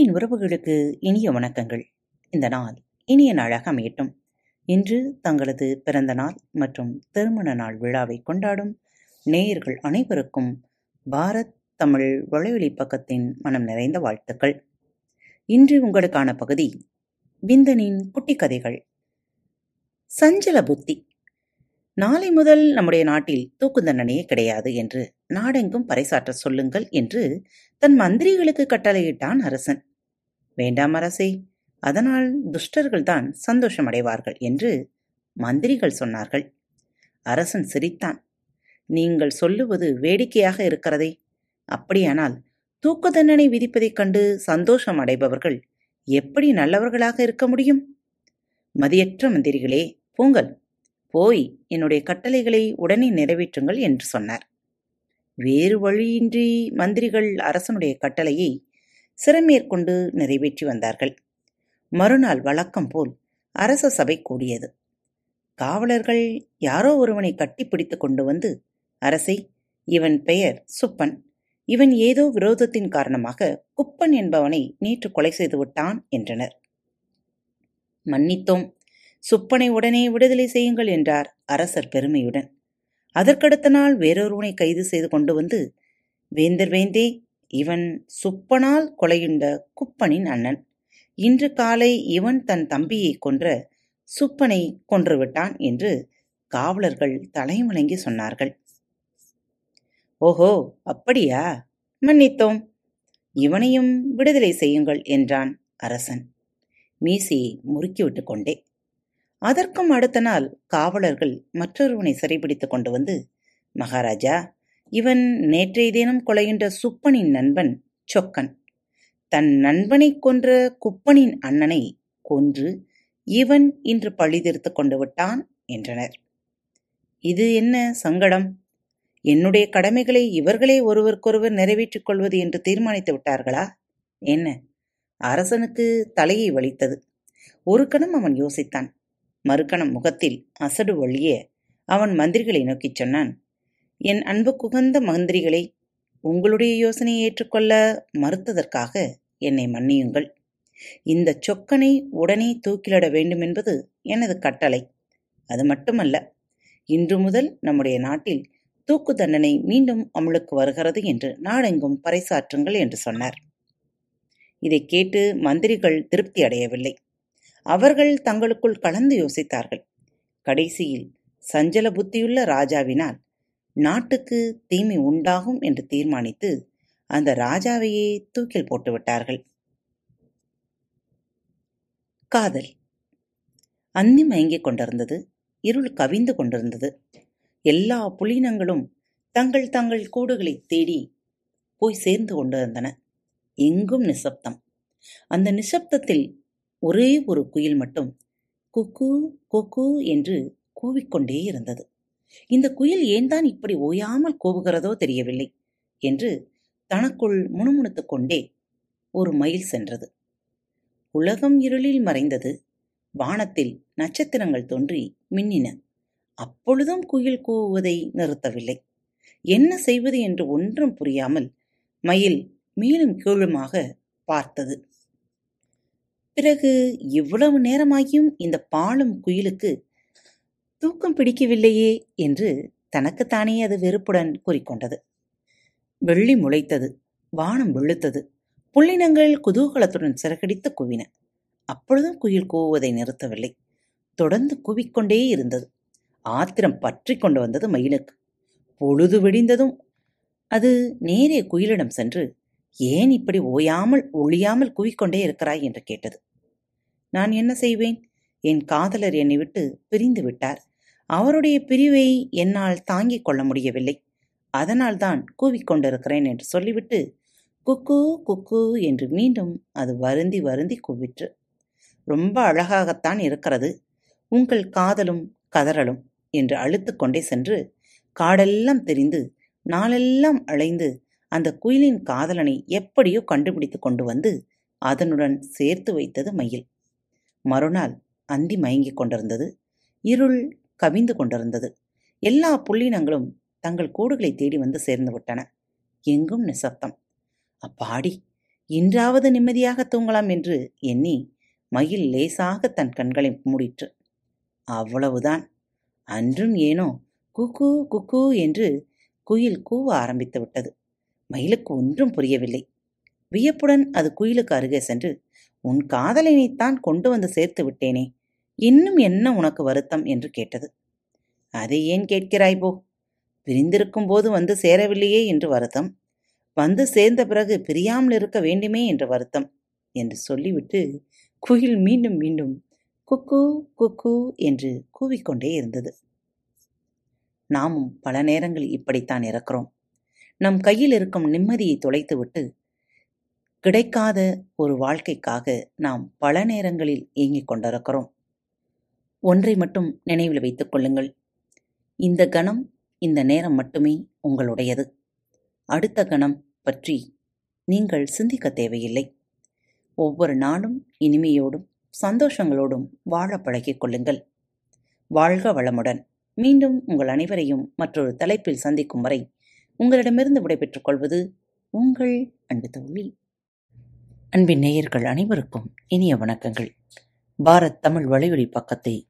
அன்பின் உறவுகளுக்கு இனிய வணக்கங்கள். இந்த நாள் இனிய நாளாக அமையட்டும். இன்று தங்களது பிறந்த நாள் மற்றும் திருமண நாள் விழாவை கொண்டாடும் நேயர்கள் அனைவருக்கும் பாரத் தமிழ் வலைவெளி பக்கத்தின் மனம் நிறைந்த வாழ்த்துக்கள். இன்று உங்களுக்கான பகுதி விந்தனின் குட்டி கதைகள் சஞ்சல புத்தி. நாளை முதல் நம்முடைய நாட்டில் தூக்கு தண்டனையே கிடையாது என்று நாடெங்கும் பறைசாற்ற சொல்லுங்கள் என்று தன் மந்திரிகளுக்கு கட்டளையிட்டான் அரசன். வேண்டாம் அரசே. அதனால் துஷ்டர்கள்தான் சந்தோஷமடைவார்கள் என்று மந்திரிகள் சொன்னார்கள். அரசன் சிரித்தான். நீங்கள் சொல்லுவது வேடிக்கையாக இருக்கிறதே. அப்படியானால் தூக்கு தண்டனை விதிப்பதைக் கண்டு சந்தோஷம் அடைபவர்கள் எப்படி நல்லவர்களாக இருக்க முடியும்? மதியற்ற மந்திரிகளே பூங்கல் போய் என்னுடைய கட்டளைகளை உடனே நிறைவேற்றுங்கள் என்று சொன்னார். வேறு வழியின்றி மந்திரிகள் அரசனுடைய கட்டளையை சிறமேற்கொண்டு நிறைவேற்றி வந்தார்கள். மறுநாள் வழக்கம் போல் அரச சபை கூடியது. காவலர்கள் யாரோ ஒருவனை கட்டிப்பிடித்து கொண்டு வந்து அரசை இவன் பெயர் சுப்பன். இவன் ஏதோ விரோதத்தின் காரணமாக குப்பன் என்பவனை நேற்று கொலை செய்து விட்டான் என்றனர். மன்னித்தோம். சுப்பனை உடனே விடுதலை செய்யுங்கள் என்றார் அரசர் பெருமையுடன். அதற்கடுத்த நாள் வேறொருவனை கைது செய்து கொண்டு வந்து வேந்தர் வேந்தே இவன் சுப்பனால் கொலையுண்ட குப்பனின் அண்ணன். இன்று காலை இவன் தன் தம்பியை கொன்ற சுப்பனை கொன்றுவிட்டான் என்று காவலர்கள் தலைமுழங்கி சொன்னார்கள். ஓஹோ அப்படியா? மன்னித்தோம். இவனையும் விடுதலை செய்யுங்கள் என்றான் அரசன். மீசையை முறுக்கிவிட்டு கொண்டே. அதற்கும் அடுத்த நாள் காவலர்கள் மற்றொருவனை சிறைபிடித்துக் கொண்டு வந்து மகாராஜா இவன் நேற்றைய தினம் கொலையுண்ட சுப்பனின் நண்பன் சொக்கன். தன் நண்பனை கொன்ற குப்பனின் அண்ணனை கொன்று இவன் இன்று பழி தீர்த்து கொண்டு விட்டான் என்றனர். இது என்ன சங்கடம்? என்னுடைய கடமைகளை இவர்களே ஒருவருக்கொருவர் நிறைவேற்றிக் கொள்வது என்று தீர்மானித்து விட்டார்களா? என்ன? அரசனுக்கு தலையை வலித்தது. ஒரு கணம் அவன் யோசித்தான். மறுக்கணம் முகத்தில் அசடு ஒழிய அவன் மந்திரிகளை நோக்கிச் சொன்னான். என் அன்பு குகந்த மந்திரிகளை உங்களுடைய யோசனையை ஏற்றுக்கொள்ள மறுத்ததற்காக என்னை மன்னியுங்கள். இந்த சொக்கனை உடனே தூக்கிலிட வேண்டும் என்பது எனது கட்டளை. அது மட்டுமல்ல இன்று முதல் நம்முடைய நாட்டில் தூக்கு தண்டனை மீண்டும் அமலுக்கு வருகிறது என்று நாடெங்கும் பறைசாற்றுங்கள் என்று சொன்னார். இதை கேட்டு மந்திரிகள் திருப்தி அடையவில்லை. அவர்கள் தங்களுக்குள் கலந்து யோசித்தார்கள். கடைசியில் சஞ்சல புத்தியுள்ள ராஜாவினால் நாட்டுக்கு தீமை உண்டாகும் என்று தீர்மானித்து அந்த ராஜாவையே தூக்கில் போட்டுவிட்டார்கள் காதல். அந்தி மயங்கிக் கொண்டிருந்தது. இருள் கவிந்து கொண்டிருந்தது. எல்லா புலினங்களும் தங்கள் தங்கள் கூடுகளை தேடி போய் சேர்ந்து கொண்டிருந்தன. எங்கும் நிசப்தம். அந்த நிசப்தத்தில் ஒரே ஒரு குயில் மட்டும் குக்கு கொக்கு என்று கூவிக்கொண்டே இருந்தது. இந்த குயில் ஏன்தான் இப்படி ஓயாமல் கோவுகிறதோ தெரியவில்லை என்று தனக்குள் முணுமுணுத்துக் கொண்டே ஒரு மயில் சென்றது. உலகம் இருளில் மறைந்தது. வானத்தில் நட்சத்திரங்கள் தோன்றி மின்னின. அப்பொழுதும் குயில் கூவுவதை நிறுத்தவில்லை. என்ன செய்வது என்று ஒன்றும் புரியாமல் மயில் மேலும் கீழுமாக பார்த்தது. பிறகு இவ்வளவு நேரமாகியும் இந்த பாலும் குயிலுக்கு தூக்கம் பிடிக்கவில்லையே என்று தனக்குத்தானே அது வெறுப்புடன் கூறிக்கொண்டது. வெள்ளி முளைத்தது வானம் வெளுத்தது புள்ளினங்கள் குதூகலத்துடன் சிறகடித்து குவின. அப்பொழுதும் குயில் கூவுவதை நிறுத்தவில்லை. தொடர்ந்து குவிக்கொண்டே இருந்தது. ஆத்திரம் பற்றி கொண்டு வந்தது மயிலுக்கு. பொழுது விடிந்ததும் அது நேரே குயிலிடம் சென்று ஏன் இப்படி ஓயாமல் ஒழியாமல் குவிக்கொண்டே இருக்கிறாய்? என்று கேட்டது. நான் என்ன செய்வேன்? என் காதலர் என்னை விட்டு பிரிந்து விட்டார். அவருடைய பிரிவை என்னால் தாங்கிக் கொள்ள முடியவில்லை. அதனால்தான் கூவிக்கொண்டிருக்கிறேன் என்று சொல்லிவிட்டு குக்கு குக்கு என்று மீண்டும் அது வருந்தி வருந்தி கூவிற்று. ரொம்ப அழகாகத்தான் இருக்கிறது. உங்கள் காதலும் கதறலும் என்று அழுத்து கொண்டே சென்று காடெல்லாம் தெரிந்து நாளெல்லாம் அலைந்து அந்த குயிலின் காதலனை எப்படியோ கண்டுபிடித்து கொண்டு வந்து அதனுடன் சேர்த்து வைத்தது மயில். மறுநாள் அந்தி மயங்கிக் கொண்டிருந்தது. இருள் கவிந்து கொண்டிருந்தது. எல்லா புள்ளினங்களும் தங்கள் கூடுகளை தேடி வந்து சேர்ந்து விட்டன. எங்கும் நிசப்தம். அப்பாடி இன்றாவது நிம்மதியாக தூங்கலாம் என்று எண்ணி மயில் லேசாக தன் கண்களை மூடிற்று. அவ்வளவுதான். அன்றும் ஏனோ குக்கு குக்கு என்று குயில் கூவ ஆரம்பித்து விட்டது. மயிலுக்கு ஒன்றும் புரியவில்லை. வியப்புடன் அது குயிலுக்கு அருகே சென்று உன் காதலினைத்தான் கொண்டு வந்து சேர்த்து விட்டேனே இன்னும் என்ன உனக்கு வருத்தம்? என்று கேட்டது. அதை ஏன் கேட்கிறாய் போ? பிரிந்திருக்கும் போது வந்து சேரவில்லையே? என்று வருத்தம். வந்து சேர்ந்த பிறகு பிரியாமல் இருக்க வேண்டுமே? என்று வருத்தம். என்று சொல்லிவிட்டு குயில் மீண்டும் மீண்டும் குக்கு குக்கு என்று கூவிக்கொண்டே இருந்தது. நாமும் பல நேரங்களில் இப்படித்தான் இருக்கிறோம் நம் கையில் இருக்கும் நிம்மதியை தொலைத்துவிட்டு கிடைக்காத ஒரு வாழ்க்கைக்காக நாம் பல நேரங்களில் ஏங்கிக் கொண்டிருக்கிறோம். ஒன்றை மட்டும் நினைவில் வைத்துக் கொள்ளுங்கள். இந்த கணம் இந்த நேரம் மட்டுமே உங்களுடையது. அடுத்த கணம் பற்றி நீங்கள் சிந்திக்க தேவையில்லை. ஒவ்வொரு நாளும் இனிமையோடும் சந்தோஷங்களோடும் வாழ பழகிக் கொள்ளுங்கள். வாழ்க வளமுடன். மீண்டும் உங்கள் அனைவரையும் மற்றொரு தலைப்பில் சந்திக்கும் வரை உங்களிடமிருந்து விடைபெற்றுக் கொள்வது உங்கள் அன்பு தோழி. அன்பின் நேயர்கள் அனைவருக்கும் இனிய வணக்கங்கள். பாரத் தமிழ் வலையொலி பக்கத்தை